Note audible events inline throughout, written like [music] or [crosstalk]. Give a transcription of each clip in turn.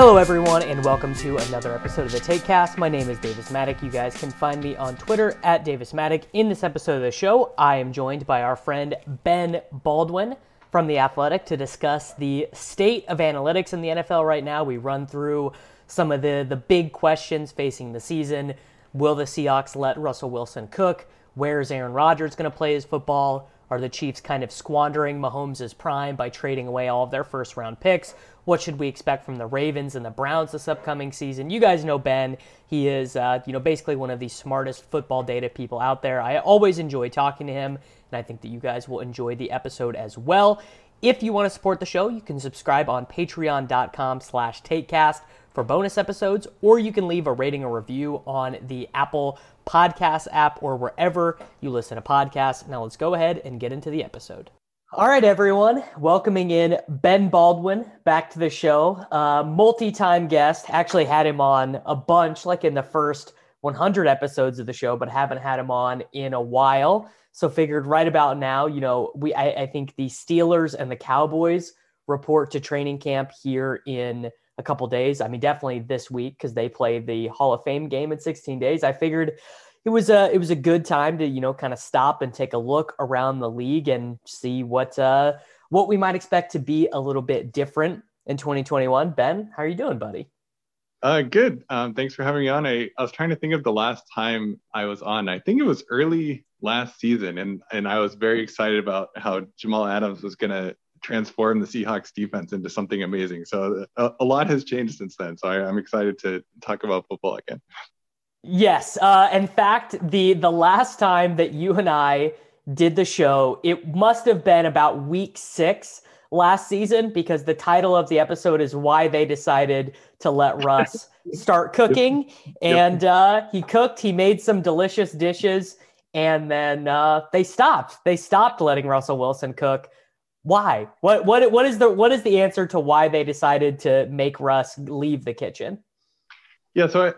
Hello, everyone, and welcome to another episode of the TakeCast. My name is Davis Mattek. You guys can find me on Twitter at Davis Mattek. In this episode of the show, I am joined by our friend Ben Baldwin from The Athletic to discuss the state of analytics in the NFL right now. We run through some of the, the big questions facing the season. Will the Seahawks let Russell Wilson cook? Where's Aaron Rodgers going to play his football? Are the Chiefs kind of squandering Mahomes' prime by trading away all of their first round picks? What should we expect from the Ravens and the Browns this upcoming season? You guys know Ben. He is, uh, you know, basically one of the smartest football data people out there. I always enjoy talking to him, and I think that you guys will enjoy the episode as well. If you want to support the show, you can subscribe on patreon.com slash takecast for bonus episodes, or you can leave a rating or review on the Apple Podcast app or wherever you listen to podcasts. Now let's go ahead and get into the episode. All right, everyone, welcoming in Ben Baldwin back to the show. Uh, Multi time guest. Actually, had him on a bunch, like in the first 100 episodes of the show, but haven't had him on in a while. So, figured right about now, you know, we I, I think the Steelers and the Cowboys report to training camp here in a couple days. I mean, definitely this week because they play the Hall of Fame game in 16 days. I figured it was a it was a good time to you know kind of stop and take a look around the league and see what uh, what we might expect to be a little bit different in 2021. Ben, how are you doing, buddy? Uh, good. Um, thanks for having me on. I, I was trying to think of the last time I was on. I think it was early last season, and and I was very excited about how Jamal Adams was to transform the Seahawks defense into something amazing. So a, a lot has changed since then. So I, I'm excited to talk about football again. Yes. Uh, in fact, the the last time that you and I did the show, it must have been about week six last season because the title of the episode is why they decided to let Russ [laughs] start cooking. And uh, he cooked. He made some delicious dishes, and then uh, they stopped. They stopped letting Russell Wilson cook why? What what what is the what is the answer to why they decided to make Russ leave the kitchen? Yeah, so I,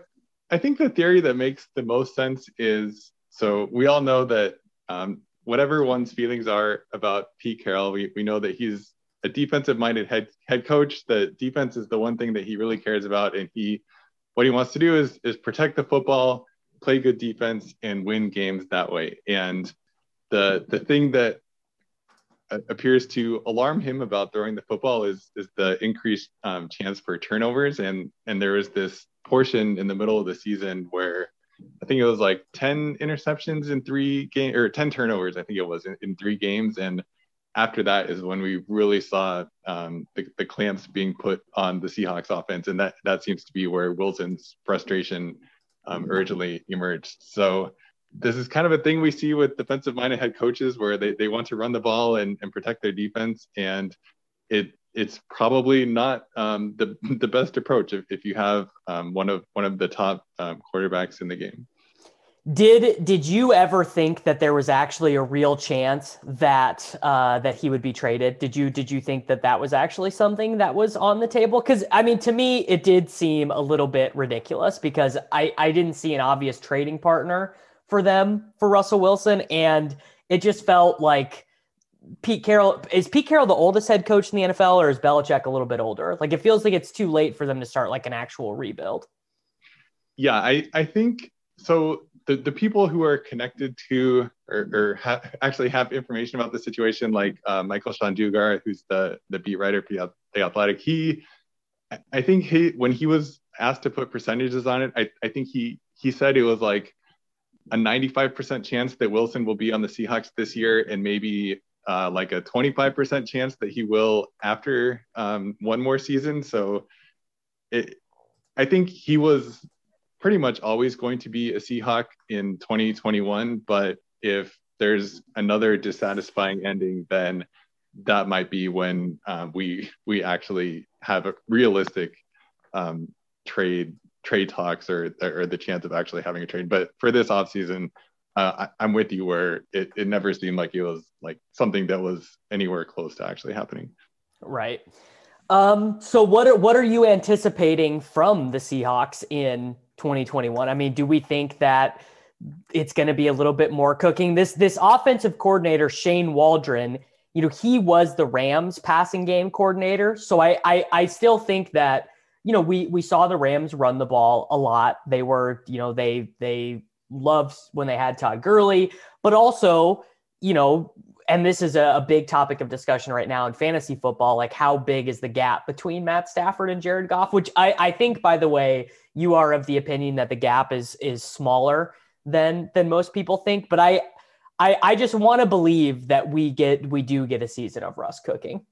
I think the theory that makes the most sense is so we all know that um, whatever one's feelings are about Pete Carroll, we, we know that he's a defensive minded head head coach. The defense is the one thing that he really cares about, and he what he wants to do is is protect the football, play good defense, and win games that way. And the the thing that appears to alarm him about throwing the football is is the increased um, chance for turnovers. And and there was this portion in the middle of the season where I think it was like 10 interceptions in three game or 10 turnovers I think it was in, in three games. And after that is when we really saw um, the, the clamps being put on the Seahawks offense. And that that seems to be where Wilson's frustration um, originally emerged. So this is kind of a thing we see with defensive minded head coaches where they, they want to run the ball and, and protect their defense. And it it's probably not um, the, [laughs] the best approach if, if you have um, one of one of the top um, quarterbacks in the game. Did did you ever think that there was actually a real chance that uh, that he would be traded? Did you did you think that that was actually something that was on the table? Because I mean, to me, it did seem a little bit ridiculous because I I didn't see an obvious trading partner for them for Russell Wilson. And it just felt like Pete Carroll is Pete Carroll the oldest head coach in the NFL or is Belichick a little bit older? Like it feels like it's too late for them to start like an actual rebuild. Yeah, I, I think so. The, the people who are connected to or, or ha- actually have information about the situation, like uh, Michael-Shawn Dugar, who's the, the beat writer for the Athletic, he, I think he, when he was asked to put percentages on it, I, I think he, he said it was like a 95% chance that Wilson will be on the Seahawks this year and maybe uh, like a 25% chance that he will after um, one more season. So it, I think he was pretty much always going to be a Seahawk in 2021. But if there's another dissatisfying ending, then that might be when uh, we we actually have a realistic um, trade trade talks or or the chance of actually having a trade. But for this offseason, uh, I, am with you where it, it never seemed like it was like something that was anywhere close to actually happening. Right. Um, so what are what are you anticipating from the Seahawks in 2021? I mean, do we think that it's going to be a little bit more cooking? This this offensive coordinator Shane Waldron, you know, he was the Rams passing game coordinator, so I I, I still think that you know, we we saw the Rams run the ball a lot. They were, you know, they they loved when they had Todd Gurley, but also, you know, and this is a, a, big topic of discussion right now in fantasy football. Like, how big is the gap between Matt Stafford and Jared Goff? Which I, I think, by the way, you are of the opinion that the gap is is smaller than than most people think. But I I, I just want to believe that we get we do get a season of Russ cooking.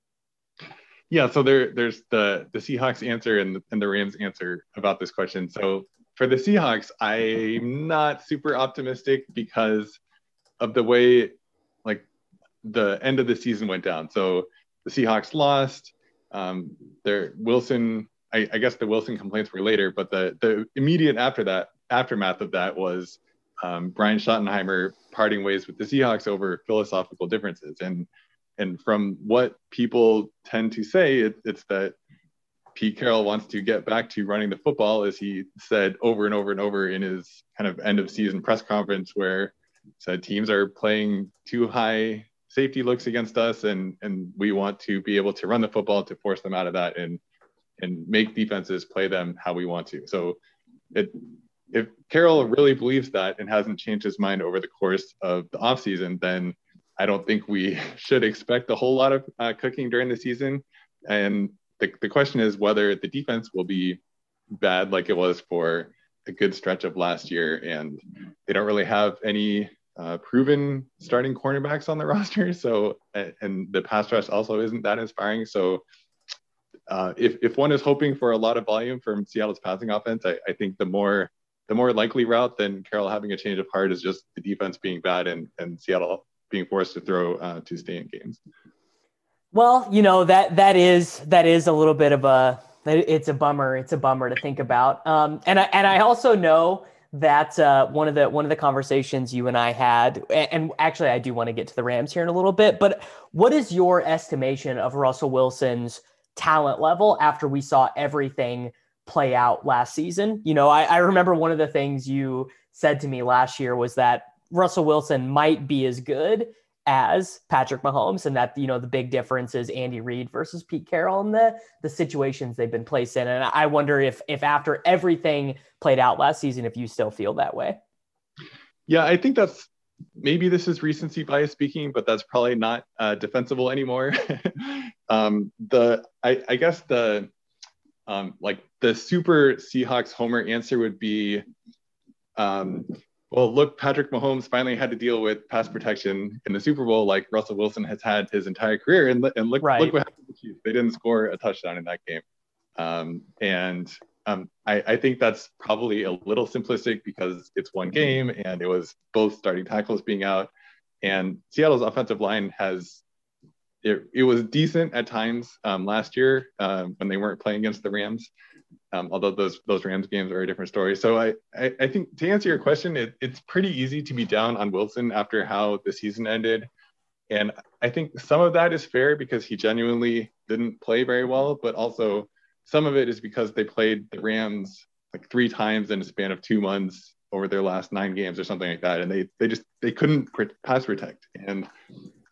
Yeah, so there there's the the Seahawks answer and the, and the Rams answer about this question. So for the Seahawks, I'm not super optimistic because of the way like the end of the season went down. So the Seahawks lost. Um, their Wilson, I, I guess the Wilson complaints were later, but the the immediate after that aftermath of that was um, Brian Schottenheimer parting ways with the Seahawks over philosophical differences. And and from what people tend to say, it, it's that Pete Carroll wants to get back to running the football, as he said over and over and over in his kind of end of season press conference, where said teams are playing too high safety looks against us, and and we want to be able to run the football to force them out of that and and make defenses play them how we want to. So it if Carroll really believes that and hasn't changed his mind over the course of the offseason, then I don't think we [laughs] should expect a whole lot of uh, cooking during the season. And the, the question is whether the defense will be bad like it was for a good stretch of last year. And they don't really have any uh, proven starting cornerbacks on the [laughs] roster. So, and the pass rush also isn't that inspiring. So, uh, if, if one is hoping for a lot of volume from Seattle's passing offense, I, I think the more the more likely route than Carroll having a change of heart is just the defense being bad and, and Seattle being forced to throw uh, to stay in games. Well, you know that that is that is a little bit of a it's a bummer. It's a bummer to think about. Um, and I and I also know that uh, one of the one of the conversations you and I had, and actually I do want to get to the Rams here in a little bit. But what is your estimation of Russell Wilson's talent level after we saw everything play out last season. You know, I, I remember one of the things you said to me last year was that Russell Wilson might be as good as Patrick Mahomes, and that you know the big difference is Andy Reid versus Pete Carroll and the the situations they've been placed in. And I wonder if if after everything played out last season, if you still feel that way. Yeah, I think that's maybe this is recency bias speaking, but that's probably not uh, defensible anymore. [laughs] um, the I, I guess the um, like the super Seahawks homer answer would be, um, well, look, Patrick Mahomes finally had to deal with pass protection in the Super Bowl, like Russell Wilson has had his entire career, and, and look, right. look what happened to the Chiefs. They didn't score a touchdown in that game, um, and um, I, I, think that's probably a little simplistic because it's one game and it was both starting tackles being out, and Seattle's offensive line has it, it was decent at times um, last year um, when they weren't playing against the Rams. Um, although those those Rams games are a different story. So I, I, I think to answer your question, it, it's pretty easy to be down on Wilson after how the season ended, and I think some of that is fair because he genuinely didn't play very well, but also some of it is because they played the Rams like three times in a span of two months over their last nine games or something like that, and they they just they couldn't pass protect. And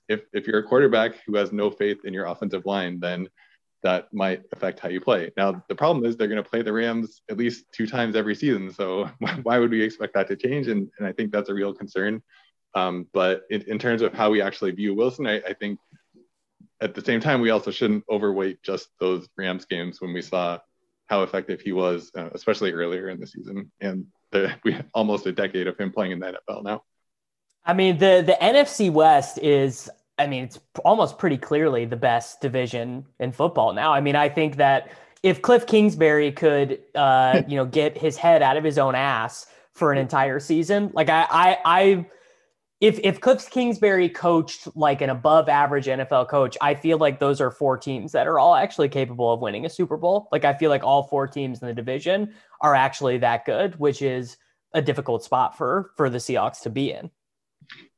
if if you're a quarterback who has no faith in your offensive line, then that might affect how you play. Now, the problem is they're going to play the Rams at least two times every season. So [laughs] why would we expect that to change? And, and I think that's a real concern. Um, but in, in, terms of how we actually view Wilson, I, I, think at the same time, we also shouldn't overweight just those Rams games when we saw how effective he was, uh, especially earlier in the season. And the, [laughs] we almost a decade of him playing in the NFL now. I mean, the the NFC West is I mean, it's almost pretty clearly the best division in football now. I mean, I think that if Cliff Kingsbury could, uh, [laughs] you know, get his head out of his own ass for an entire season, like I, I, I, if if Cliff Kingsbury coached like an above average NFL coach, I feel like those are four teams that are all actually capable of winning a Super Bowl. Like I feel like all four teams in the division are actually that good, which is a difficult spot for for the Seahawks to be in.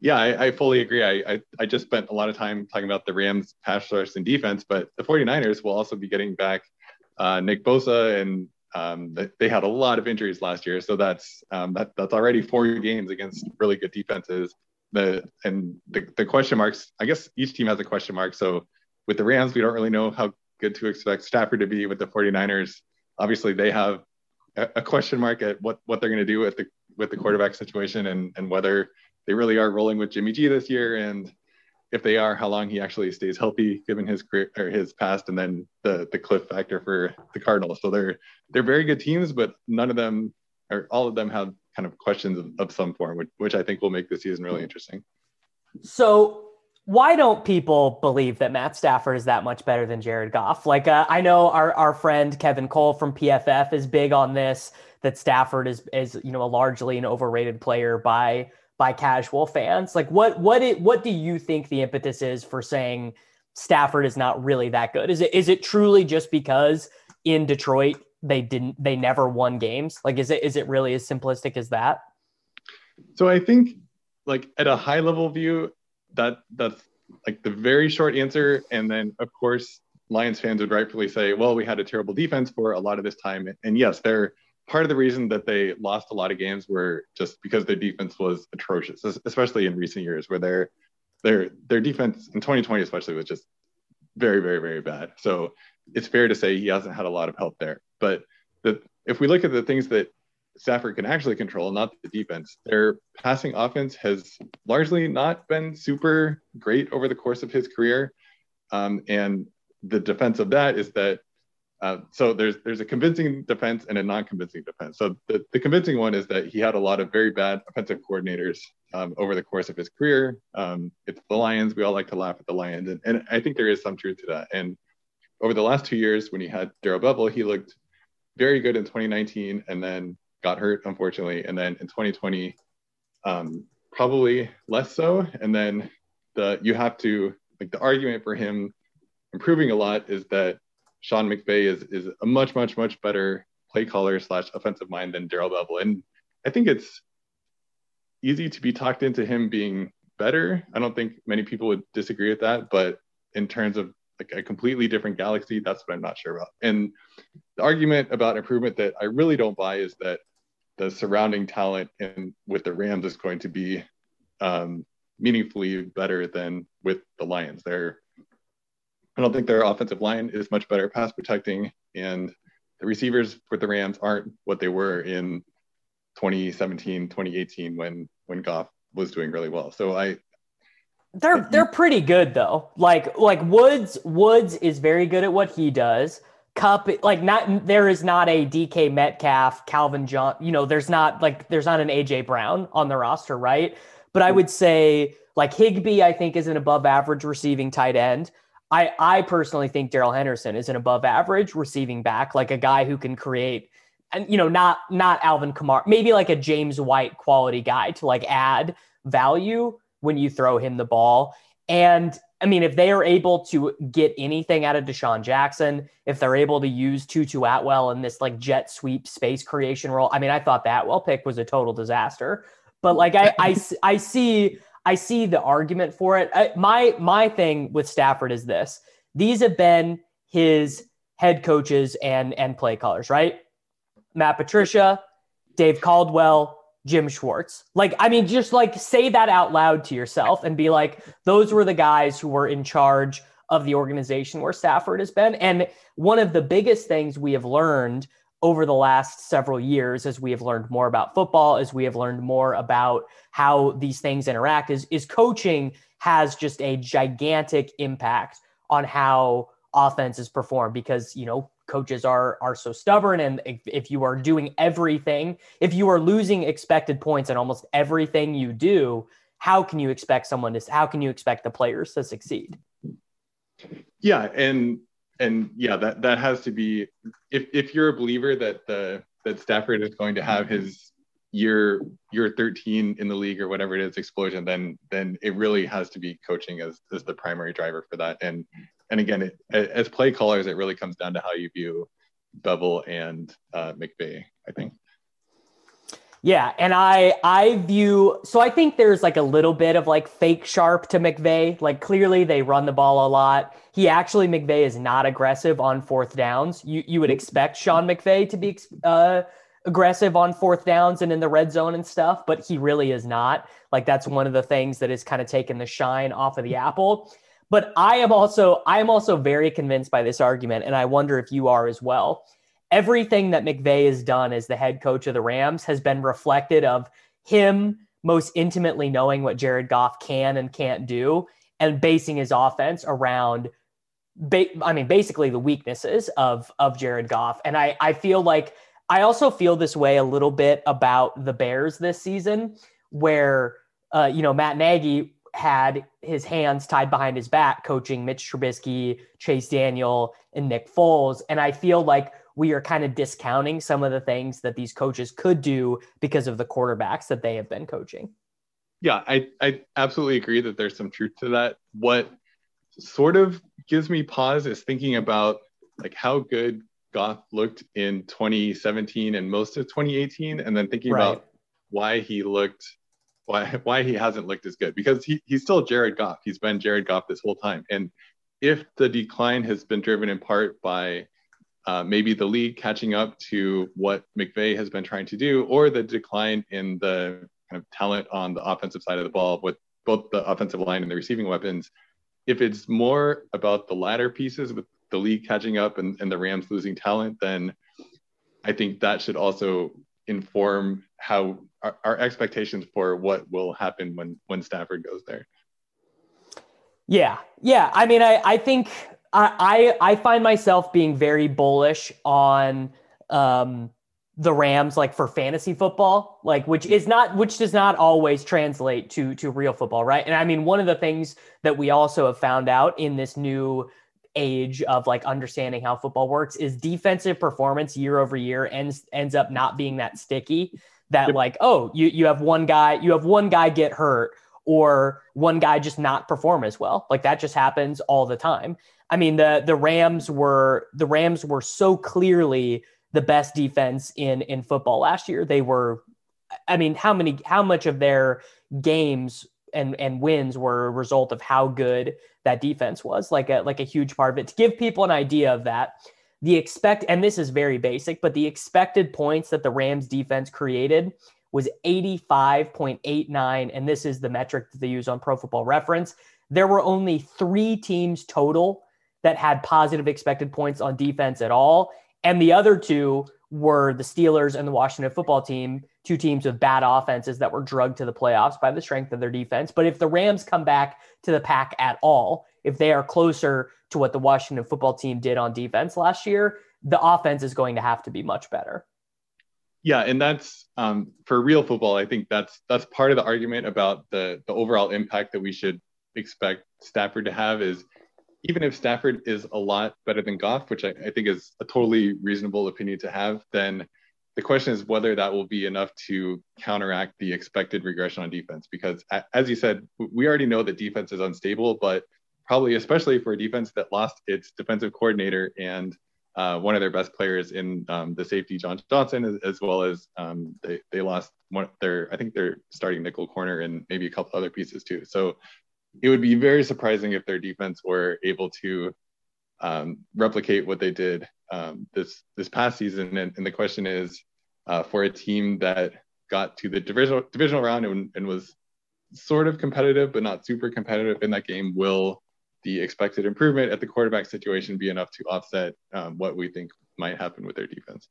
Yeah, I, I fully agree. I, I, I just spent a lot of time talking about the Rams pass rush and defense, but the 49ers will also be getting back uh, Nick Bosa, and um, they had a lot of injuries last year, so that's um, that, that's already four games against really good defenses. The and the, the question marks. I guess each team has a question mark. So with the Rams, we don't really know how good to expect Stafford to be. With the 49ers, obviously they have a question mark at what what they're going to do with the with the quarterback situation and and whether they really are rolling with Jimmy G this year and if they are, how long he actually stays healthy given his career or his past, and then the the cliff factor for the Cardinals. So they're they're very good teams, but none of them or all of them have kind of questions of, of some form, which, which I think will make the season really interesting. So why don't people believe that Matt Stafford is that much better than Jared Goff? Like uh, I know our our friend Kevin Cole from PFF is big on this that Stafford is is you know a largely an overrated player by by casual fans. Like what what it, what do you think the impetus is for saying Stafford is not really that good? Is it is it truly just because in Detroit they didn't they never won games? Like is it is it really as simplistic as that? So I think like at a high level view that that's like the very short answer and then of course Lions fans would rightfully say, well, we had a terrible defense for a lot of this time. And yes, they're part of the reason that they lost a lot of games were just because their defense was atrocious, especially in recent years where their their their defense in 2020 especially was just very very very bad. So it's fair to say he hasn't had a lot of help there. But the if we look at the things that Stafford can actually control, not the defense, their passing offense has largely not been super great over the course of his career. Um, and the defense of that is that uh, so there's there's a convincing defense and a non-convincing defense. So the, the convincing one is that he had a lot of very bad offensive coordinators um, over the course of his career. Um, it's the Lions. We all like to laugh at the Lions, and, and I think there is some truth to that. And over the last two years, when he had Darrell Bevell, he looked very good in 2019, and then got hurt unfortunately, and then in 2020, um, probably less so. And then the you have to like the argument for him improving a lot is that Sean McVay is is a much much much better play caller slash offensive mind than Darrell Bevell, and I think it's easy to be talked into him being better. I don't think many people would disagree with that, but in terms of like a completely different galaxy, that's what I'm not sure about. And the argument about improvement that I really don't buy is that the surrounding talent and with the Rams is going to be um, meaningfully better than with the Lions. They're I don't think their offensive line is much better pass protecting, and the receivers for the Rams aren't what they were in 2017, 2018 when when Goff was doing really well. So I they're they're pretty good though. Like like Woods Woods is very good at what he does. Kupp like not there is not a DK Metcalf, Calvin John, you know, there's not like there's not an AJ Brown on the roster, right? But I hmm. would say like Higbee, I think is an above average receiving tight end. I I personally think Darrell Henderson is an above average receiving back, like a guy who can create and you know not not Alvin Kamara, maybe like a James White quality guy to like add value when you throw him the ball. And I mean, if they are able to get anything out of DeSean Jackson, if they're able to use Tutu Atwell in this like jet sweep space creation role, I mean, I thought that Atwell pick was a total disaster. But like I I, I see I see the argument for it. I, my my thing with Stafford is this: these have been his head coaches and and play callers, right? Matt Patricia, Dave Caldwell, Jim Schwartz. Like, I mean, just like say that out loud to yourself and be like, those were the guys who were in charge of the organization where Stafford has been. And one of the biggest things we have learned over the last several years as we have learned more about football as we have learned more about how these things interact is is coaching has just a gigantic impact on how offenses perform because you know coaches are are so stubborn and if, if you are doing everything if you are losing expected points in almost everything you do how can you expect someone to how can you expect the players to succeed? Yeah and and yeah, that that has to be if if you're a believer that the that Stafford is going to have his year year 13 in the league or whatever it is explosion, then then it really has to be coaching as as the primary driver for that. And and again, it, as play callers, it really comes down to how you view Bevell and uh, McVay. I think. Yeah, and I I view so I think there's like a little bit of like fake sharp to McVay. Like clearly they run the ball a lot. He actually McVay is not aggressive on fourth downs. You you would expect Sean McVay to be uh, aggressive on fourth downs and in the red zone and stuff, but he really is not. Like that's one of the things that is kind of taken the shine off of the apple. But I am also I am also very convinced by this argument, and I wonder if you are as well everything that McVay has done as the head coach of the Rams has been reflected of him most intimately knowing what Jared Goff can and can't do and basing his offense around ba- I mean basically the weaknesses of of Jared Goff. And I I feel like I also feel this way a little bit about the Bears this season where uh, you know Matt Nagy had his hands tied behind his back coaching Mitch Trubisky, Chase Daniel and Nick Foles. And I feel like we are kind of discounting some of the things that these coaches could do because of the quarterbacks that they have been coaching. Yeah, I, I absolutely agree that there's some truth to that. What sort of gives me pause is thinking about like how good Goff looked in 2017 and most of 2018, and then thinking right. about why he looked why why he hasn't looked as good because he, he's still Jared Goff. He's been Jared Goff this whole time. And if the decline has been driven in part by uh, maybe the league catching up to what McVay has been trying to do, or the decline in the kind of talent on the offensive side of the ball with both the offensive line and the receiving weapons. If it's more about the latter pieces with the league catching up and, and the Rams losing talent, then I think that should also inform how our, our expectations for what will happen when when Stafford goes there. Yeah, yeah. I mean, I I think I, I, find myself being very bullish on um, the Rams, like for fantasy football, like which is not which does not always translate to to real football, right? And I mean, one of the things that we also have found out in this new age of like understanding how football works is defensive performance year over year ends ends up not being that sticky. That yep. like, oh, you you have one guy, you have one guy get hurt or one guy just not perform as well. Like that just happens all the time. I mean, the the Rams were the Rams were so clearly the best defense in in football last year. They were I mean, how many how much of their games and and wins were a result of how good that defense was, like a like a huge part of it. To give people an idea of that, the expect and this is very basic, but the expected points that the Rams defense created was 85.89 and this is the metric that they use on Pro Football Reference. There were only 3 teams total that had positive expected points on defense at all. And the other two were the Steelers and the Washington football team, two teams with bad offenses that were drugged to the playoffs by the strength of their defense. But if the Rams come back to the pack at all, if they are closer to what the Washington football team did on defense last year, the offense is going to have to be much better. Yeah, and that's um, for real football. I think that's that's part of the argument about the the overall impact that we should expect Stafford to have is even if Stafford is a lot better than Goff, which I, I, think is a totally reasonable opinion to have, then the question is whether that will be enough to counteract the expected regression on defense. Because as you said, we already know that defense is unstable, but probably especially for a defense that lost its defensive coordinator and uh, one of their best players in um, the safety John Johnson, as, as well as um, they, they lost one their I think they're starting nickel corner and maybe a couple other pieces too. So it would be very surprising if their defense were able to um, replicate what they did um, this this past season. And, and the question is, uh, for a team that got to the divisional divisional round and, and, was sort of competitive but not super competitive in that game, will the expected improvement at the quarterback situation be enough to offset um, what we think might happen with their defense?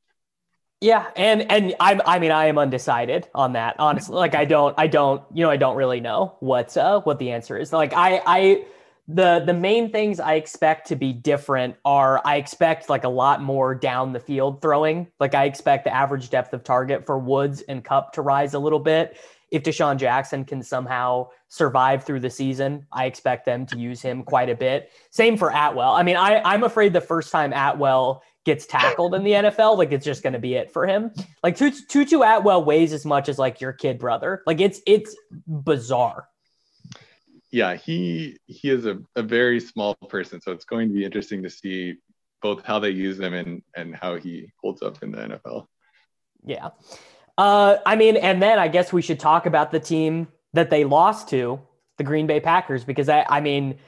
Yeah, and and I I mean I am undecided on that. Honestly, like I don't I don't you know I don't really know what uh what the answer is. Like I I the the main things I expect to be different are I expect like a lot more down the field throwing. Like I expect the average depth of target for Woods and Kupp to rise a little bit. If DeSean Jackson can somehow survive through the season, I expect them to use him quite a bit. Same for Atwell. I mean, I, I'm afraid the first time Atwell gets tackled in the NFL, like it's just going to be it for him. Like Tutu Atwell weighs as much as like your kid brother. Like it's it's bizarre. Yeah, he he is a, a very small person, so it's going to be interesting to see both how they use him and and how he holds up in the NFL. Yeah. Uh, I mean, and then I guess we should talk about the team that they lost to, the Green Bay Packers, because I, I mean,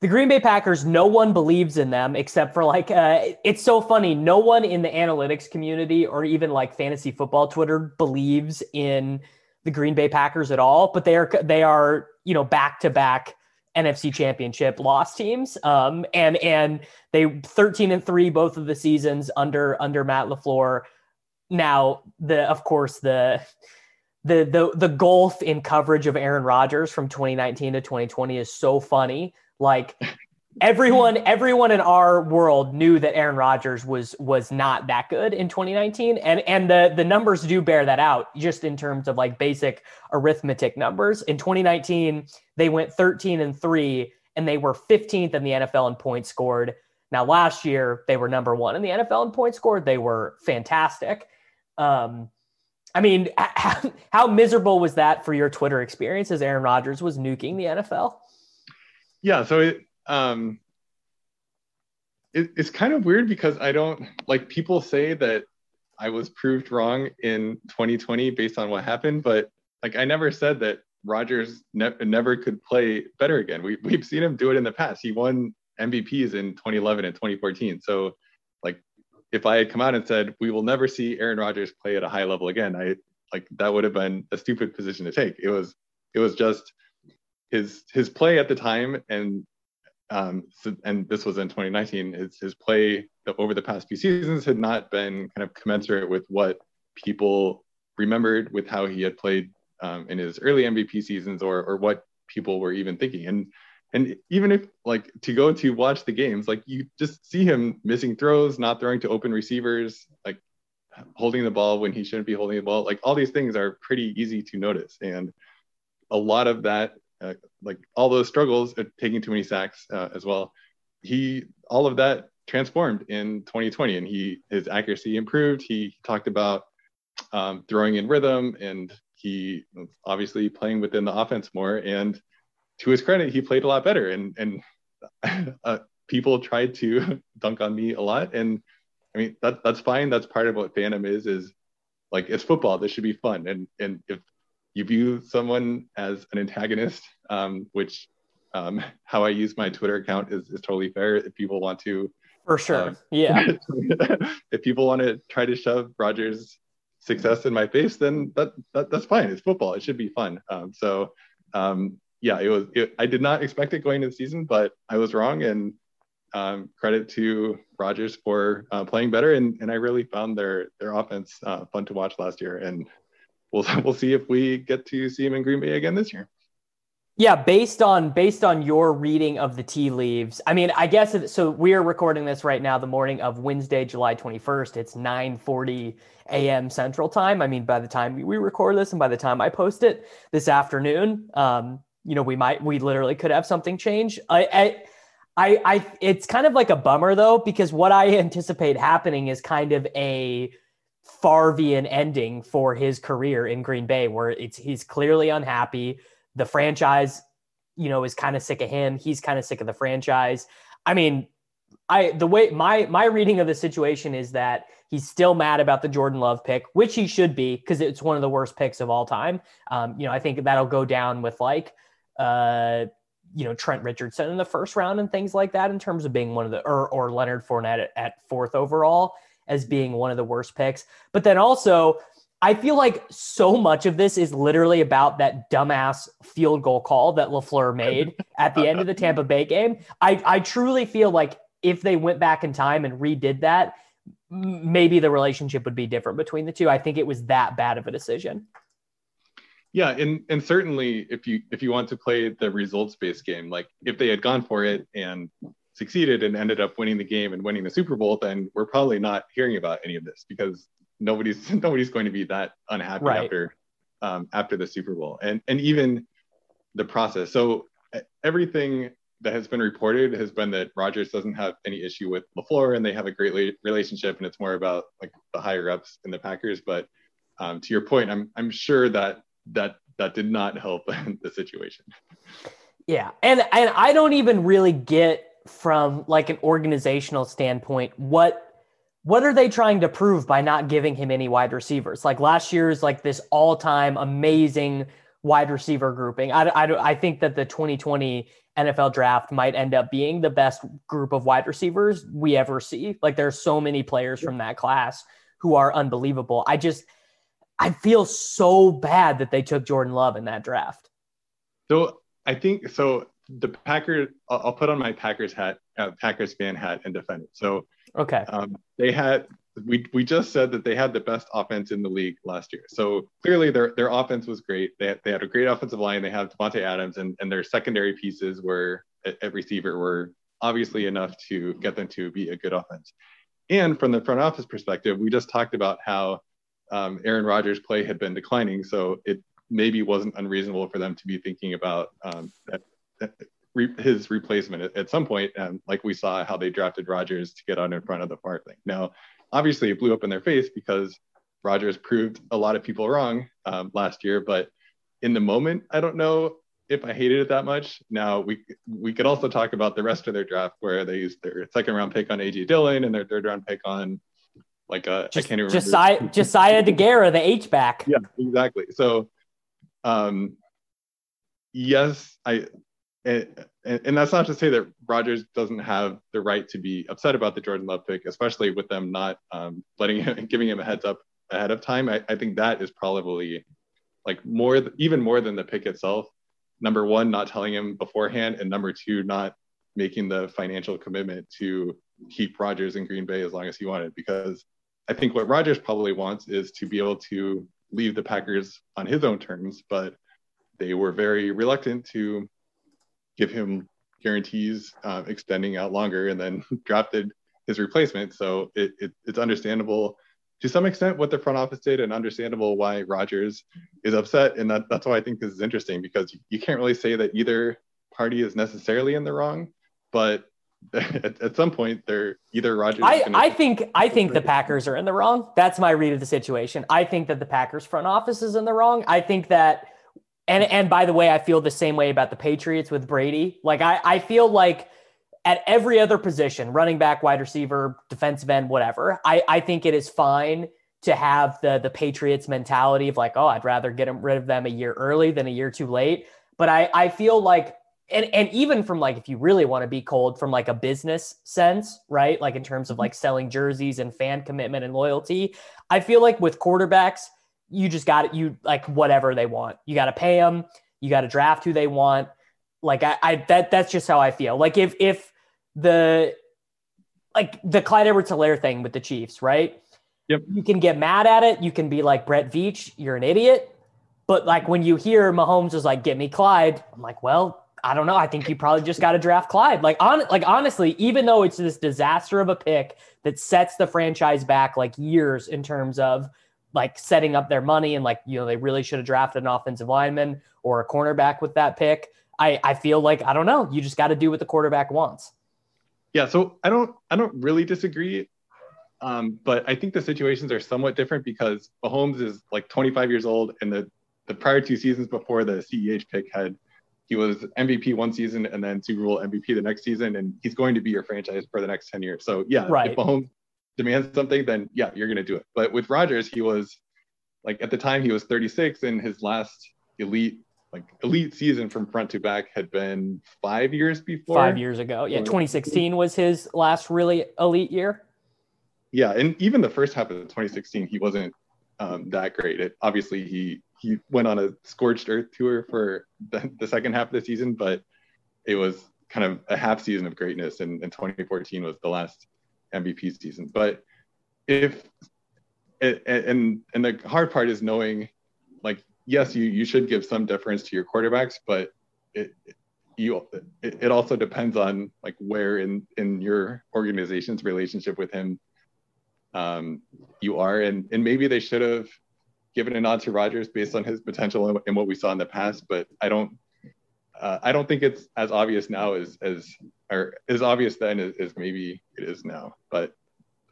the Green Bay Packers, no one believes in them except for like, uh, it's so funny. No one in the analytics community or even like fantasy football Twitter believes in the Green Bay Packers at all, but they are, they are, you know, back to back NFC Championship loss teams. Um, and and they 13 and three both of the seasons under under Matt LaFleur. Now the of course the the the the gulf in coverage of Aaron Rodgers from 2019 to 2020 is so funny. Like everyone everyone in our world knew that Aaron Rodgers was was not that good in 2019 and and the the numbers do bear that out just in terms of like basic arithmetic numbers. In 2019 they went 13 and 3 and they were 15th in the NFL in points scored. Now last year they were number 1 in the NFL in points scored. They were fantastic um I mean how, [laughs] how miserable was that for your Twitter experience as Aaron Rodgers was nuking the NFL yeah so it um it, it's kind of weird because i don't like people say that i was proved wrong in 2020 based on what happened but like i never said that Rodgers ne- never could play better again. We, we've seen him do it in the past. He won MVPs in 2011 and 2014. So, if I had come out and said we will never see Aaron Rodgers play at a high level again, I like that would have been a stupid position to take. It was it was just his his play at the time and um, and this was in 2019, his, his play over the past few seasons had not been kind of commensurate with what people remembered with how he had played um, in his early MVP seasons or, or what people were even thinking. And, and even if like to go to watch the games, like you just see him missing throws, not throwing to open receivers, like holding the ball when he shouldn't be holding the ball. Like all these things are pretty easy to notice. And a lot of that uh, like all those struggles, taking too many sacks uh, as well. He all of that transformed in 2020, and he his accuracy improved. He talked about um, throwing in rhythm, and he obviously playing within the offense more. And to his credit, he played a lot better. And and [laughs] uh, people tried to [laughs] dunk on me a lot, and I mean that that's fine. That's part of what fandom is. Is like it's football. This should be fun. And and if you view someone as an antagonist, um, which um, [laughs] how I use my Twitter account is, is totally fair. If people want to, for sure, uh, yeah. if people want to try to shove Rodgers' success in my face, then that, that that's fine. It's football. It should be fun. Um, so um, yeah, it was. It, I did not expect it going into the season, but I was wrong. And um, credit to Rodgers for uh, playing better. And, and I really found their their offense uh, fun to watch last year. And we'll [laughs] we'll see if we get to see him in Green Bay again this year. Yeah, based on based on your reading of the tea leaves, I mean, I guess so. We are recording this right now, the morning of Wednesday, July twenty first. It's nine forty a.m. Central Time. I mean, by the time we record this and by the time I post it this afternoon, um, you know, we might we literally could have something change. I, I I, I, it's kind of like a bummer though, because what I anticipate happening is kind of a Favrian ending for his career in Green Bay, where it's he's clearly unhappy. The franchise, you know, is kind of sick of him. He's kind of sick of the franchise. I mean, I the way my my reading of the situation is that he's still mad about the Jordan Love pick, which he should be because it's one of the worst picks of all time. Um, you know, I think that'll go down with like uh you know Trent Richardson in the first round and things like that in terms of being one of the or or Leonard Fournette at, at fourth overall as being one of the worst picks. But then also, I feel like so much of this is literally about that dumbass field goal call that LaFleur made [laughs] at the end of the Tampa Bay game. I, I truly feel like if they went back in time and redid that, maybe the relationship would be different between the two. I think it was that bad of a decision. Yeah, and and certainly if you if you want to play the results based game, like if they had gone for it and succeeded and ended up winning the game and winning the Super Bowl, then we're probably not hearing about any of this because nobody's [laughs] nobody's going to be that unhappy right. after um, after the Super Bowl and and even the process. So everything that has been reported has been that Rodgers doesn't have any issue with LaFleur and they have a great relationship and it's more about like the higher ups in the Packers. But um, to your point, I'm I'm sure that that that did not help [laughs] the situation. Yeah, and and I don't even really get from like an organizational standpoint what what are they trying to prove by not giving him any wide receivers? Like last year's like this all-time amazing wide receiver grouping. I, I, I think that the 2020 nfl draft might end up being the best group of wide receivers we ever see. Like there's so many players from that class who are unbelievable. I just i feel so bad that they took jordan love in that draft so i think so the Packers. I'll, I'll, put on my Packers hat, uh, Packers fan hat, and defend it. So okay, um, they had we we just said that they had the best offense in the league last year. So clearly their their offense was great. They had, they had a great offensive line. They have Davante Adams, and and their secondary pieces were at, at receiver were obviously enough to get them to be a good offense. And from the front office perspective, we just talked about how um, Aaron Rodgers' play had been declining, so it maybe wasn't unreasonable for them to be thinking about um, that, that re- his replacement at, at, some point. And like we saw how they drafted Rodgers to get on in front of the far thing. Now, obviously, it blew up in their face because Rodgers proved a lot of people wrong um, last year. But in the moment, I don't know if I hated it that much. Now we we could also talk about the rest of their draft where they used their second round pick on AJ Dillon and their third round pick on like a Just, I can't even Josiah [laughs] Josiah Deguara, the H back. Yeah, exactly. So um yes, I and, and that's not to say that Rodgers doesn't have the right to be upset about the Jordan Love pick, especially with them not um, letting him, [laughs] giving him a heads up ahead of time. I, I think that is probably like more, even more than the pick itself number one, not telling him beforehand, and number two, not making the financial commitment to keep Rodgers in Green Bay as long as he wanted. Because I think what Rodgers probably wants is to be able to leave the Packers on his own terms, but they were very reluctant to give him guarantees uh, extending out longer and then [laughs] drafted his replacement. So it, it, it's understandable to some extent what the front office did and understandable why Rodgers is upset. And that, that's why I think this is interesting because you can't really say that either party is necessarily in the wrong, but at, at some point they're either Rodgers. I, I think I think the Packers are in the wrong. That's my read of the situation. I think that the Packers front office is in the wrong. I think that and and by the way, I feel the same way about the Patriots with Brady. Like I, I feel like at every other position, running back, wide receiver, defensive end, whatever, I, I think it is fine to have the the Patriots mentality of like, oh, I'd rather get rid of them a year early than a year too late. But I, I feel like and and even from like if you really want to be cold from like a business sense, right? Like in terms of mm-hmm. like selling jerseys and fan commitment and loyalty, I feel like with quarterbacks, you just got it. You like whatever they want. You got to pay them. You got to draft who they want. Like I, I that that's just how I feel. Like if if the like the Clyde Edwards Helaire thing with the Chiefs, right? Yep. You can get mad at it. You can be like Brett Veach, you're an idiot. But like when you hear Mahomes is like, "Get me Clyde," I'm like, well, I don't know. I think you probably just got to draft Clyde. Like on, like honestly, even though it's this disaster of a pick that sets the franchise back like years in terms of like setting up their money and like you know they really should have drafted an offensive lineman or a cornerback with that pick. I I feel like I don't know. You just got to do what the quarterback wants. Yeah, so I don't I don't really disagree, um, but I think the situations are somewhat different because Mahomes is like 25 years old, and the the prior two seasons before the CEH pick had he was MVP one season and then Super Bowl MVP the next season, and he's going to be your franchise for the next 10 years. So yeah, right. if Mahomes demands something, then yeah, you're going to do it. But with Rodgers, he was like at the time he was 36, and his last elite like elite season from front to back had been five years before. Five years ago, yeah. 2016 was his last really elite year. Yeah, and even the first half of 2016, he wasn't um, that great. It, obviously, he he went on a scorched earth tour for the, the, second half of the season, but it was kind of a half season of greatness, and, and 2014 was the last MVP season. But if and and the hard part is knowing like yes, you you should give some deference to your quarterbacks, but it you it, it also depends on like where in in your organization's relationship with him um, you are, and and maybe they should have given a nod to Rodgers based on his potential and, what we saw in the past, but I don't. Uh, I don't think it's as obvious now as as or as obvious then as, as maybe it is now. But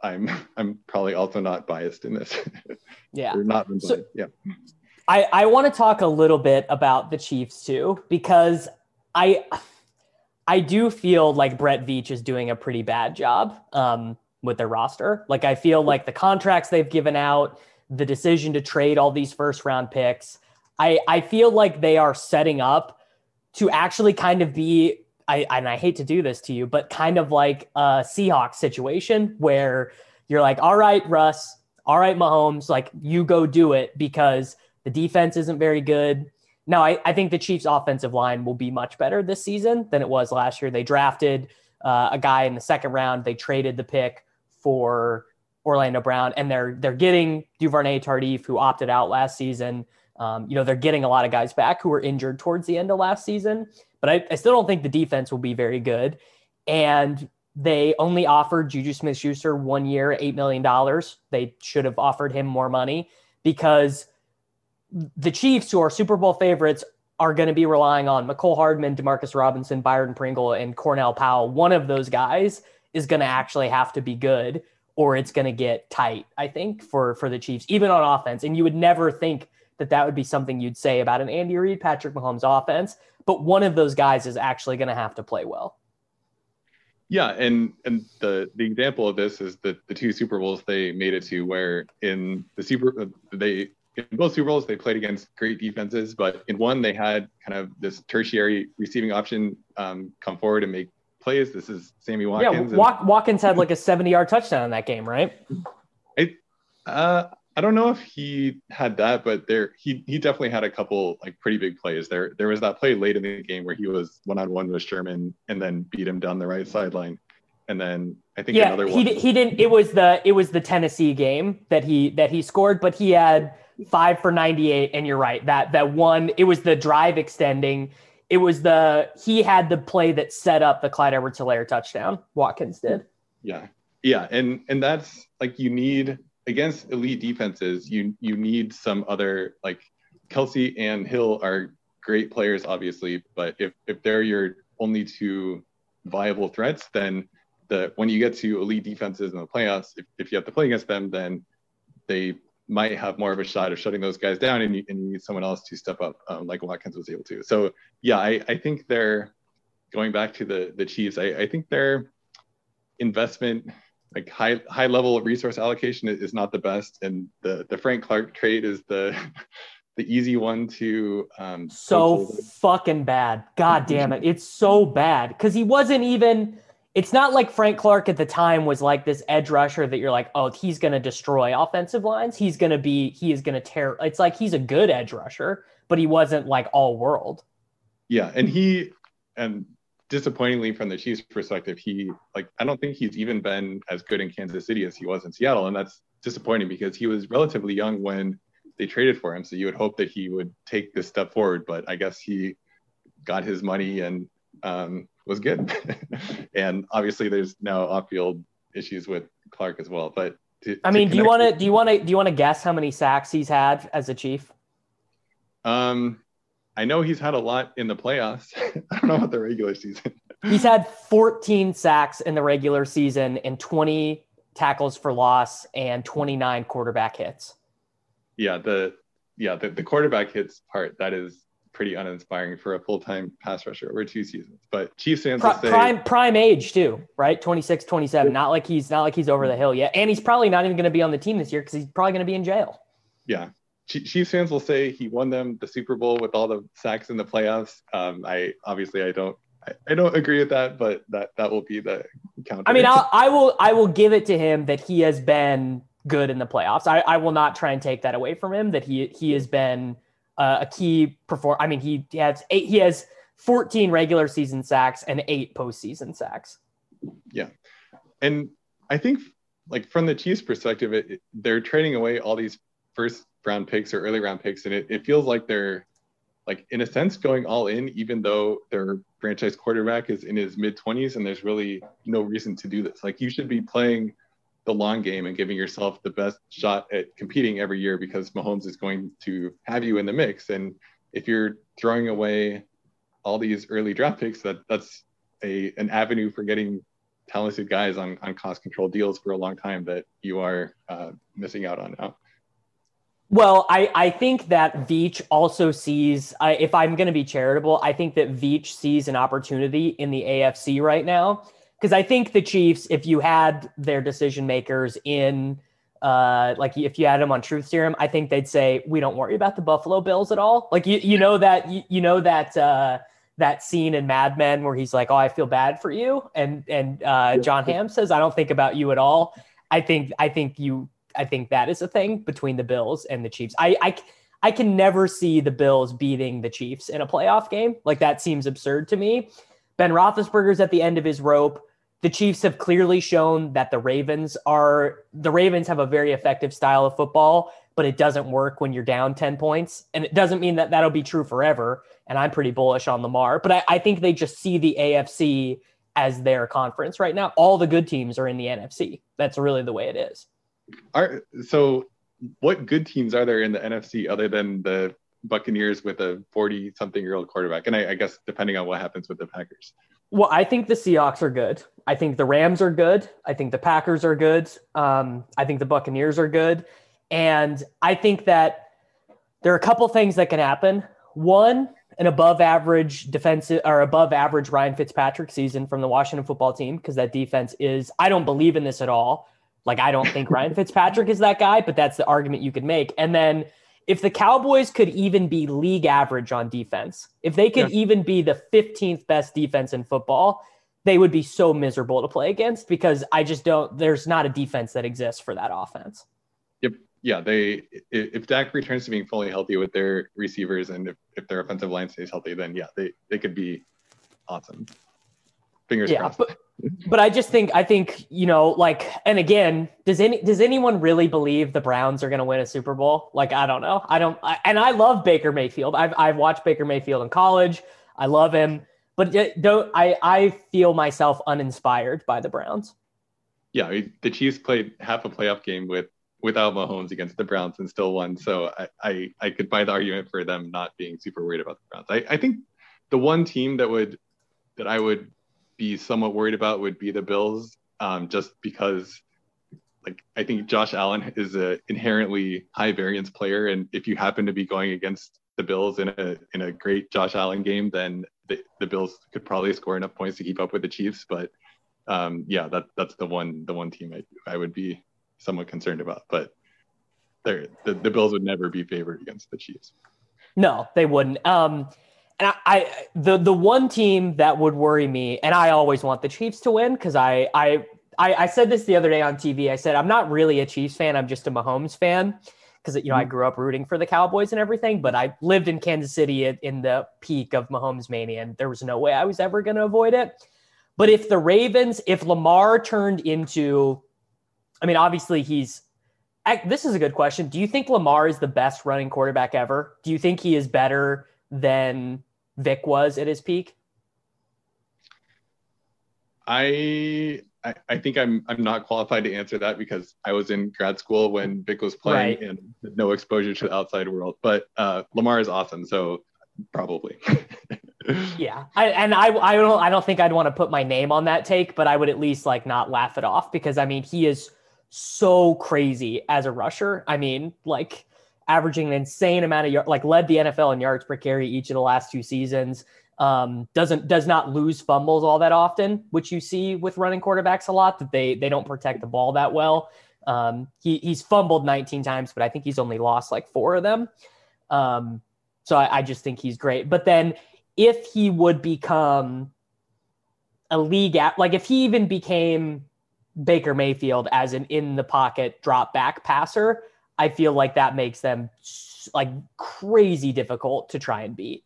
I'm [laughs] I'm probably also not biased in this. [laughs] Yeah. or not so, yeah. I, I want to talk a little bit about the Chiefs too, because I I do feel like Brett Veach is doing a pretty bad job um, with their roster. Like I feel like the contracts they've given out, the decision to trade all these first round picks, I, I feel like they are setting up to actually kind of be I and I hate to do this to you, but kind of like a Seahawks situation where you're like, all right, Russ, all right, Mahomes, like you go do it because the defense isn't very good. Now, I, I think the Chiefs' offensive line will be much better this season than it was last year. They drafted uh, a guy in the second round. They traded the pick for Orlando Brown, and they're they're getting Duvernay Tardif, who opted out last season. Um, you know, they're getting a lot of guys back who were injured towards the end of last season, but I, I still don't think the defense will be very good. And they only offered Juju Smith Schuster one year, $8 million. They should have offered him more money because the Chiefs, who are Super Bowl favorites, are going to be relying on Mecole Hardman, Demarcus Robinson, Byron Pringle, and Cornell Powell. One of those guys is going to actually have to be good, or it's going to get tight. I think for for the Chiefs, even on offense. And you would never think that that would be something you'd say about an Andy Reid, Patrick Mahomes offense. But one of those guys is actually going to have to play well. Yeah, and and the the example of this is the the two Super Bowls they made it to, where in the Super they in both Super Bowls they played against great defenses, but in one they had kind of this tertiary receiving option um, come forward and make plays. This is Sammy Watkins. Yeah, Watkins had like a 70 yard touchdown in that game, right? I, uh, I don't know if he had that, but there he he definitely had a couple like pretty big plays. There there was that play late in the game where he was one on one with Sherman and then beat him down the right sideline. And then I think yeah, another one. He, he didn't it was the it was the Tennessee game that he that he scored, but he had five for 98. And you're right, that that one, it was the drive extending. It was the he had the play that set up the Clyde Edwards Helaire touchdown. Watkins did. Yeah. Yeah. And and that's like you need against elite defenses, you you need some other like Kelsey and Hill are great players, obviously, but if if they're your only two viable threats, then the when you get to elite defenses in the playoffs, if, if you have to play against them, then they might have more of a shot of shutting those guys down, and you, and you need someone else to step up, um, like Watkins was able to. So yeah, I, I think they're going back to the the Chiefs. I, I think their investment like high high level of resource allocation is not the best, and the the Frank Clark trade is the [laughs] the easy one to um, so fucking bad. God damn it, it's so bad because he wasn't even. It's not like Frank Clark at the time was like this edge rusher that you're like, oh, he's going to destroy offensive lines. He's going to be, he is going to tear. It's like he's a good edge rusher, but he wasn't like all world. Yeah, and he and disappointingly from the Chiefs perspective, he like I don't think he's even been as good in Kansas City as he was in Seattle, and that's disappointing because he was relatively young when they traded for him. So you would hope that he would take this step forward, but I guess he got his money and um, was good. [laughs] and obviously, there's now off-field issues with Clark as well. But to, I mean, do you want to do you want to do you want to guess how many sacks he's had as a Chief? Um, I know he's had a lot in the playoffs. [laughs] I don't know about the regular season. [laughs] he's had 14 sacks in the regular season and 20 tackles for loss and 29 quarterback hits. Yeah, the yeah, the, the quarterback hits part that is pretty uninspiring for a full-time pass rusher over two seasons. But Chiefs fans Pri- say, prime prime age too, right? 26, 27. Not like he's not like he's over the hill yet. And he's probably not even going to be on the team this year because he's probably going to be in jail. Yeah. Chiefs fans will say he won them the Super Bowl with all the sacks in the playoffs. Um, I obviously I don't I, I, don't agree with that, but that that will be the counter. I mean, [laughs] I'll, I will I will give it to him that he has been good in the playoffs. I, I will not try and take that away from him. That he he has been uh, a key perform. I mean, he, he has eight. He has 14 regular season sacks and eight postseason sacks. Yeah, and I think like from the Chiefs' perspective, it, they're trading away all these first round picks or early round picks, and it, it feels like they're like in a sense going all in, even though their franchise quarterback is in his mid 20s, and there's really no reason to do this. Like you should be playing the long game and giving yourself the best shot at competing every year because Mahomes is going to have you in the mix. And if you're throwing away all these early draft picks, that that's a an avenue for getting talented guys on, on cost control deals for a long time that you are uh, missing out on now. Well, I, I think that Veach also sees, if I'm going to be charitable, I think that Veach sees an opportunity in the AFC right now. Because I think the Chiefs, if you had their decision makers in, uh, like if you had them on Truth Serum, I think they'd say, we don't worry about the Buffalo Bills at all. Like, you, you know that, you, you know that, uh, that scene in Mad Men where he's like, "Oh, I feel bad for you," and and uh, Jon Hamm says, "I don't think about you at all." I think I think you I think that is a thing between the Bills and the Chiefs. I I, I can never see the Bills beating the Chiefs in a playoff game. Like that seems absurd to me. Ben Roethlisberger's at the end of his rope. The Chiefs have clearly shown that the Ravens are the Ravens have a very effective style of football, but it doesn't work when you're down 10 points. And it doesn't mean that that'll be true forever. And I'm pretty bullish on Lamar, but I, I think they just see the AFC as their conference right now. All the good teams are in the NFC. That's really the way it is. Are so what good teams are there in the NFC other than the Buccaneers with a 40 something year old quarterback? And I, I, guess depending on what happens with the Packers. Well, I think the Seahawks are good. I think the Rams are good. I think the Packers are good. Um, I think the Buccaneers are good. And I think that there are a couple things that can happen. One, an above average defensive or above average Ryan Fitzpatrick season from the Washington football team because that defense is, I don't believe in this at all. Like, I don't think [laughs] Ryan Fitzpatrick is that guy, but that's the argument you could make. And then if the Cowboys could even be league average on defense, if they could yeah. even be the 15th best defense in football, they would be so miserable to play against because I just don't, there's not a defense that exists for that offense. Yep. Yeah. They, if Dak returns to being fully healthy with their receivers and if, if their offensive line stays healthy, then yeah, they, they could be awesome. Fingers yeah, crossed. But, but I just think I think you know like and again does any does anyone really believe the Browns are going to win a Super Bowl? Like I don't know. I don't I, and I love Baker Mayfield. I've I've watched Baker Mayfield in college. I love him, but don't I I feel myself uninspired by the Browns. Yeah, the Chiefs played half a playoff game with without Mahomes against the Browns and still won. So I I, I could buy the argument for them not being super worried about the Browns. I, I think the one team that would that I would be somewhat worried about would be the Bills, um, just because like I think Josh Allen is a inherently high variance player, and if you happen to be going against the Bills in a in a great Josh Allen game, then the, the Bills could probably score enough points to keep up with the Chiefs. But um, yeah, that that's the one the one team I, I would be somewhat concerned about. But the, the Bills would never be favored against the Chiefs. No, they wouldn't. Um, I, the the one team that would worry me, and I always want the Chiefs to win because I, I I I said this the other day on TV. I said I'm not really a Chiefs fan. I'm just a Mahomes fan because you know I mm-hmm. grew up rooting for the Cowboys and everything. But I lived in Kansas City in the peak of Mahomes mania, and there was no way I was ever going to avoid it. But if the Ravens, if Lamar turned into, I mean, obviously he's. This is a good question. Do you think Lamar is the best running quarterback ever? Do you think he is better? than Vic was at his peak? I, I I, think I'm I'm not qualified to answer that because I was in grad school when Vic was playing right. and no exposure to the outside world. But uh, Lamar is awesome, so probably. [laughs] yeah, I, and I I don't I don't think I'd want to put my name on that take, but I would at least like not laugh it off because I mean he is so crazy as a rusher. I mean like averaging an insane amount of yards, like led the NFL in yards per carry each of the last two seasons. Um, doesn't does not lose fumbles all that often, which you see with running quarterbacks a lot that they they don't protect the ball that well. Um, he he's fumbled 19 times, but I think he's only lost like four of them. Um, so I, I just think he's great. But then if he would become a league at like if he even became Baker Mayfield as an in the pocket drop back passer, I feel like that makes them like crazy difficult to try and beat.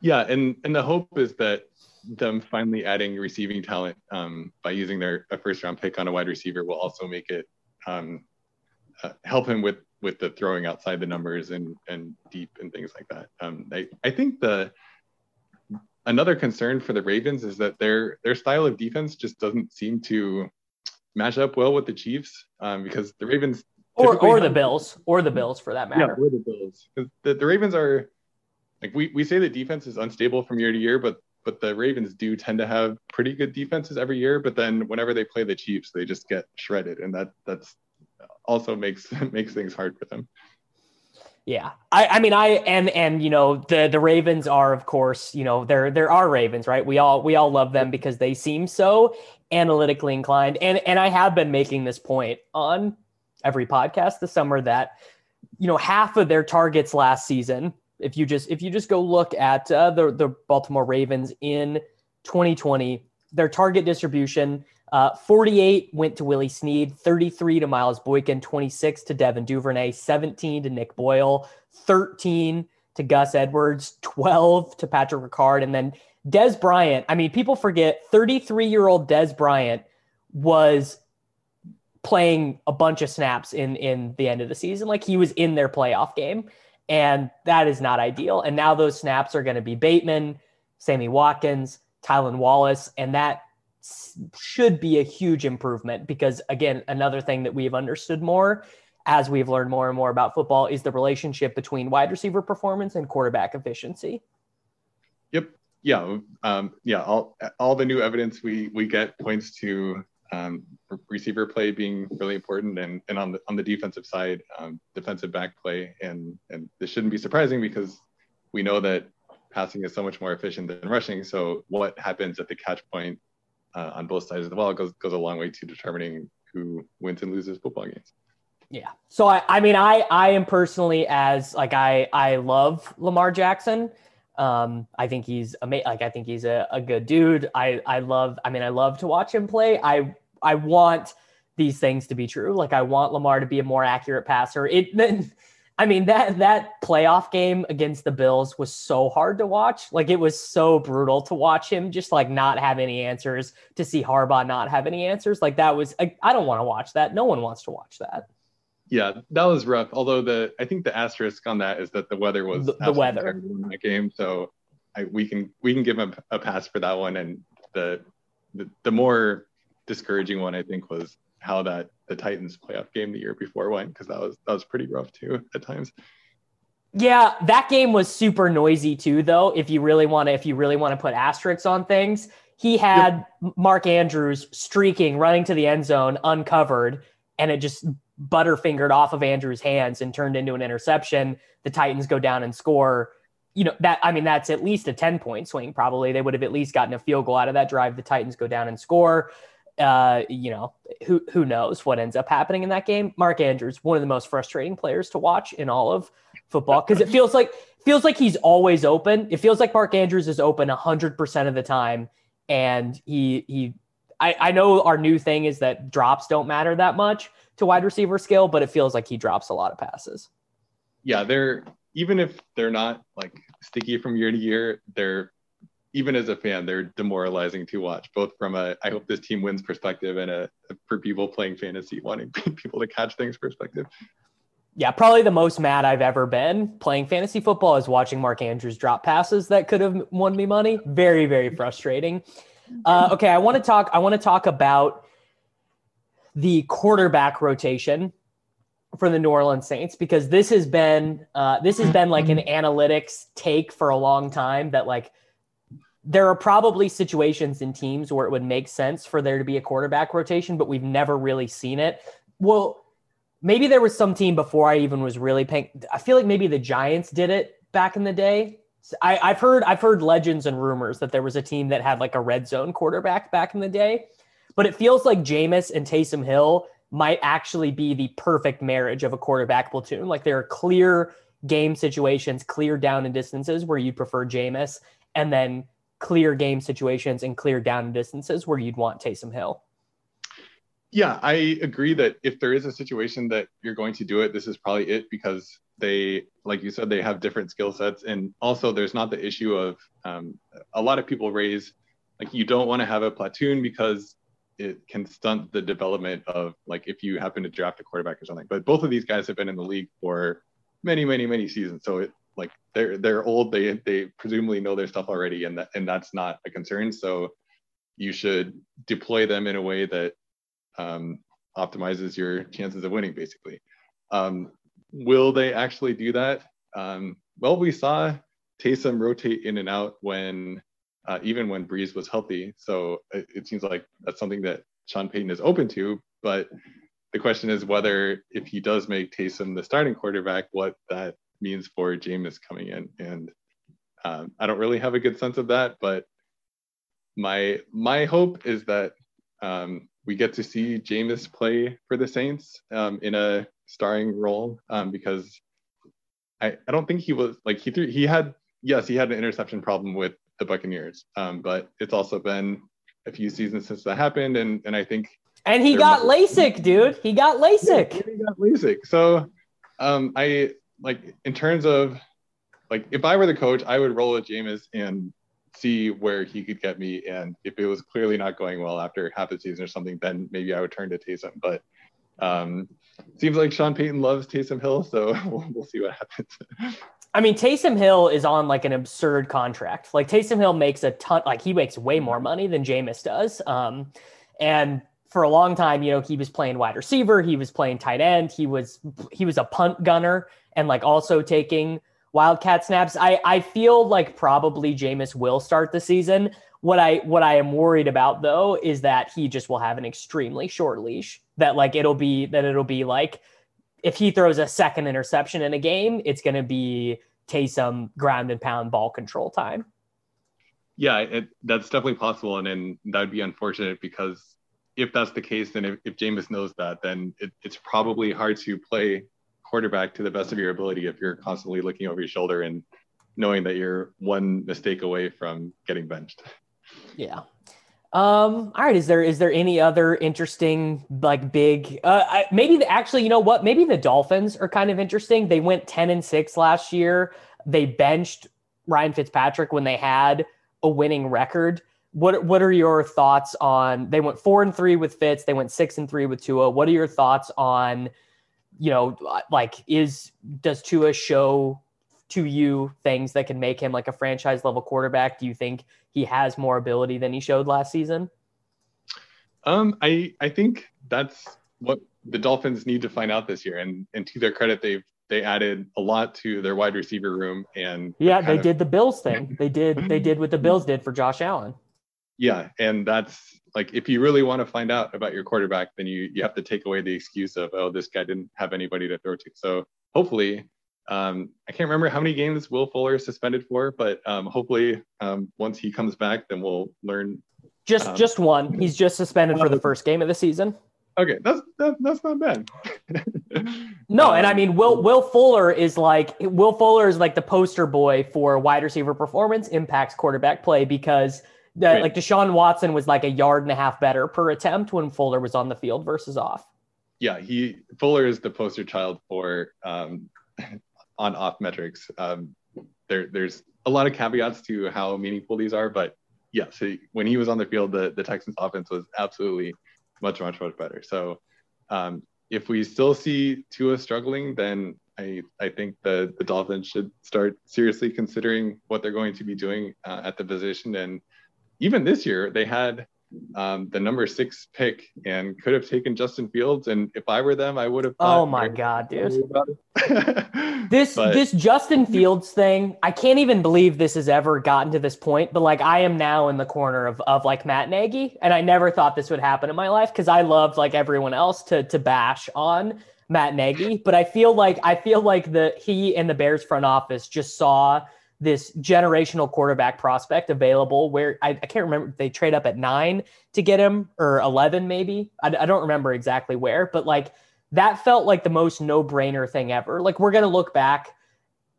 Yeah, and and the hope is that them finally adding receiving talent um, by using their a first round pick on a wide receiver will also make it um, uh, help him with with the throwing outside the numbers and and deep and things like that. Um, I I think the another concern for the Ravens is that their their style of defense just doesn't seem to match up well with the Chiefs um, because the Ravens or or the Bills, or the Bills for that matter. Yeah, or the Bills. The, the Ravens are like we, we say the defense is unstable from year to year, but but the Ravens do tend to have pretty good defenses every year. But then whenever they play the Chiefs, they just get shredded, and that that's also makes [laughs] makes things hard for them. Yeah, I, I mean, I and and you know the the Ravens are of course you know there there are Ravens right. We all we all love them because they seem so analytically inclined, and and I have been making this point on every podcast this summer that you know half of their targets last season if you just if you just go look at uh, the the Baltimore Ravens in 2020 their target distribution Uh, 48 went to Willie Snead, 33 to Miles Boykin, 26 to Devin Duvernay, 17 to Nick Boyle, 13 to Gus Edwards, 12 to Patrick Ricard, and then Dez Bryant. I mean, people forget 33 year old Dez Bryant was playing a bunch of snaps in in the end of the season. Like he was in their playoff game, and that is not ideal. And now those snaps are going to be Bateman, Sammy Watkins, Tylan Wallace, and that should be a huge improvement because again, another thing that we've understood more as we've learned more and more about football is the relationship between wide receiver performance and quarterback efficiency. Yep. Yeah. Um, yeah. All all the new evidence we we get points to um, receiver play being really important, and and on the on the defensive side, um, defensive back play, and and this shouldn't be surprising because we know that passing is so much more efficient than rushing. So what happens at the catch point uh, on both sides of the ball goes goes a long way to determining who wins and loses football games. Yeah. So I, I mean, I, I am personally as like I, I love Lamar Jackson. Um, I think he's amazing. Like I think he's a, a good dude. I I love. I mean, I love to watch him play. I I want these things to be true. Like I want Lamar to be a more accurate passer. It. [laughs] then. I mean that that playoff game against the Bills was so hard to watch. Like it was so brutal to watch him just like not have any answers. To see Harbaugh not have any answers, like that was. I, I don't want to watch that. No one wants to watch that yeah, that was rough. Although the I think the asterisk on that is that the weather was the, the weather in that game, so I, we can we can give him a, a pass for that one. And the, the the more discouraging one I think was how that the Titans playoff game the year before went because that was that was pretty rough too at times. Yeah, that game was super noisy too, though. If you really want to, if you really want to put asterisks on things, he had yep. Mark Andrews streaking, running to the end zone, uncovered, and it just butterfingered off of Andrews' hands and turned into an interception. The Titans go down and score. You know, that I mean, that's at least a 10 point swing, probably. They would have at least gotten a field goal out of that drive. The Titans go down and score. Uh, you know, who who knows what ends up happening in that game. Mark Andrews, one of the most frustrating players to watch in all of football, because it feels like feels like he's always open. It feels like Mark Andrews is open hundred percent of the time. And he he I, I know our new thing is that drops don't matter that much, to wide receiver skill, but it feels like he drops a lot of passes. Yeah, they're even if they're not like sticky from year to year, they're even as a fan, they're demoralizing to watch, both from a I hope this team wins perspective and a for people playing fantasy wanting [laughs] people to catch things perspective. Yeah, probably the most mad I've ever been playing fantasy football is watching Mark Andrews drop passes that could have won me money. Very, very frustrating. Uh, okay, I want to talk. I want to talk about the quarterback rotation for the New Orleans Saints because this has been uh, this has been like an analytics take for a long time that like there are probably situations in teams where it would make sense for there to be a quarterback rotation, but we've never really seen it. Well, maybe there was some team before I even was really paying. I feel like maybe the Giants did it back in the day. I, I've heard I've heard legends and rumors that there was a team that had like a red zone quarterback back in the day but it feels like Jameis and Taysom Hill might actually be the perfect marriage of a quarterback platoon. Like there are clear game situations, clear down and distances where you'd prefer Jameis, and then clear game situations and clear down and distances where you'd want Taysom Hill. Yeah, I agree that if there is a situation that you're going to do it, this is probably it because they, like you said, they have different skill sets. And also, there's not the issue of um, a lot of people raise like you don't want to have a platoon because it can stunt the development of like if you happen to draft a quarterback or something. But both of these guys have been in the league for many, many, many seasons. So it like they're they're old. They they presumably know their stuff already, and that and that's not a concern. So you should deploy them in a way that um, optimizes your chances of winning, basically. Um, will they actually do that? Um, well, we saw Taysom rotate in and out when uh, even when Brees was healthy. So it, it, seems like that's something that Sean Payton is open to. But the question is whether, if he does make Taysom the starting quarterback, what that means for Jameis coming in. And um, I don't really have a good sense of that, but my my hope is that um, we get to see Jameis play for the Saints um, in a starring role um, because I, I don't think he was like he threw he had yes he had an interception problem with the Buccaneers. Um, but it's also been a few seasons since that happened, and and I think and he got LASIK, dude. He got LASIK. Yeah, he got LASIK. So, um, I like in terms of like if I were the coach, I would roll with Jameis and see where he could get me. And if it was clearly not going well after half the season or something, then maybe I would turn to Taysom. But um, seems like Sean Payton loves Taysom Hill, so we'll, [laughs] we'll see what happens. I mean, Taysom Hill is on like an absurd contract. Like Taysom Hill makes a ton, like he makes way more money than Jameis does. Um, and for a long time, you know, he was playing wide receiver, he was playing tight end, he was he was a punt gunner, and like also taking wildcat snaps. I I feel like probably Jameis will start the season. What I what I am worried about though is that he just will have an extremely short leash. That like it'll be that it'll be like if he throws a second interception in a game, it's going to be Taysom ground and pound ball control time. Yeah, it, that's definitely possible, and then that would be unfortunate because if that's the case, then if, if Jameis knows that, then it, it's probably hard to play quarterback to the best of your ability if you're constantly looking over your shoulder and knowing that you're one mistake away from getting benched. Yeah. Um, all right. Is there is there any other interesting like big? Uh, I, maybe the, actually, you know what? Maybe the Dolphins are kind of interesting. They went ten and six last year. They benched Ryan Fitzpatrick when they had a winning record. What what are your thoughts on? They went four and three with Fitz. They went six and three with Tua. What are your thoughts on? You know, like is does Tua show to you things that can make him like a franchise level quarterback? Do you think he has more ability than he showed last season? Um, I I think that's what the Dolphins need to find out this year. And and to their credit, they've they added a lot to their wide receiver room. And yeah, they of, did the Bills thing. [laughs] They did they did what the Bills did for Josh Allen yeah and that's like if you really want to find out about your quarterback then you you have to take away the excuse of oh this guy didn't have anybody to throw to so hopefully um, I can't remember how many games Will Fuller is suspended for, but um, hopefully um, once he comes back, then we'll learn. Just um, just one. He's just suspended for the first game of the season. Okay, that's that, that's not bad. no, and I mean Will Will Fuller is like Will Fuller is like the poster boy for wide receiver performance impacts quarterback play because that like Deshaun Watson was like a yard and a half better per attempt when Fuller was on the field versus off. Yeah, he Fuller is the poster child for um, on off metrics. Um, there, there's a lot of caveats to how meaningful these are, but yeah, so when he was on the field, the, the Texans offense was absolutely much, much, much better. So um, if we still see Tua struggling, then I, I think the, the Dolphins should start seriously considering what they're going to be doing uh, at the position and even this year they had um, the number six pick and could have taken Justin Fields. And if I were them, I would have. Oh my god, dude! [laughs] this but, this Justin Fields thing, I can't even believe this has ever gotten to this point. But like, I am now in the corner of of like Matt Nagy, and I never thought this would happen in my life because I loved like everyone else to to bash on Matt Nagy, but I feel like I feel like the he and the Bears front office just saw this generational quarterback prospect available where I, I, can't remember they trade up at nine to get him or 11 maybe. I, I don't remember exactly where but like that felt like the most no-brainer thing ever. Like we're going to look back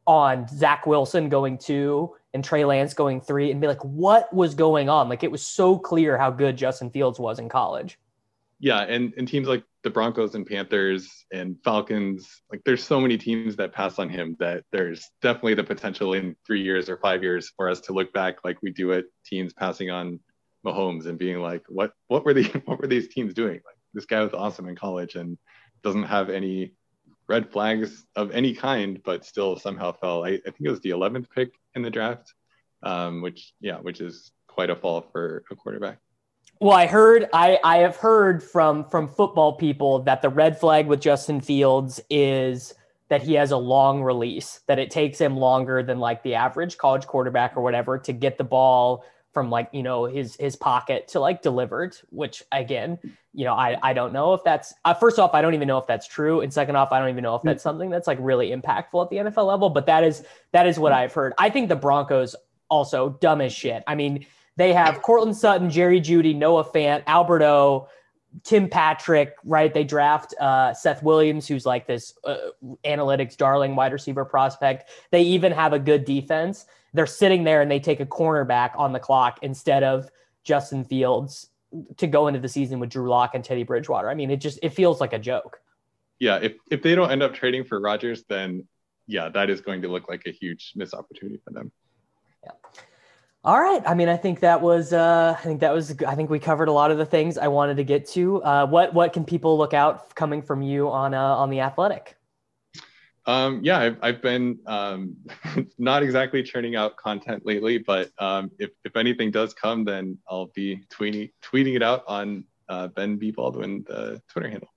on zach wilson going two and trey lance going three and be like what was going on? Like it was so clear how good justin fields was in college yeah and, and teams like the Broncos and Panthers and Falcons, like there's so many teams that pass on him that there's definitely the potential in three years or five years for us to look back like we do at teams passing on Mahomes and being like, what what were the [laughs] what were these teams doing? Like this guy was awesome in college and doesn't have any red flags of any kind, but still somehow fell. I, I think it was the 11th pick in the draft, um, which yeah, which is quite a fall for a quarterback. Well, I heard I I have heard from from football people that the red flag with Justin Fields is that he has a long release, that it takes him longer than like the average college quarterback or whatever to get the ball from like, you know, his his pocket to like delivered, which again, you know, I I don't know if that's uh, first off, I don't even know if that's true, and second off, I don't even know if that's something that's like really impactful at the NFL level, but that is that is what I've heard. I think the Broncos also dumb as shit. I mean, they have Courtland Sutton, Jerry Jeudy, Noah Fant, Alberto, Tim Patrick, right? They draft uh, Seth Williams, who's like this uh, analytics darling wide receiver prospect. They even have a good defense. They're sitting there and they take a cornerback on the clock instead of Justin Fields to go into the season with Drew Lock and Teddy Bridgewater. I mean, it just it feels like a joke. Yeah, if if they don't end up trading for Rodgers, then yeah, that is going to look like a huge missed opportunity for them. Yeah. All right. I mean, I think that was. Uh, I think that was. I think we covered a lot of the things I wanted to get to. Uh, what What can people look out coming from you on uh, on the Athletic? Um, yeah, I've, I've been um, [laughs] not exactly churning out content lately, but um, if, if anything does come, then I'll be tweeting tweeting it out on uh, Ben B Baldwin, the Twitter handle.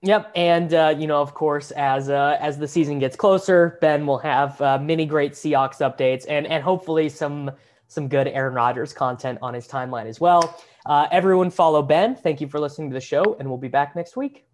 Yep, and uh, you know, of course, as uh, as the season gets closer, Ben will have uh, many great Seahawks updates and and hopefully some some good Aaron Rodgers content on his timeline as well. Uh, everyone, follow Ben. Thank you for listening to the show, and we'll be back next week.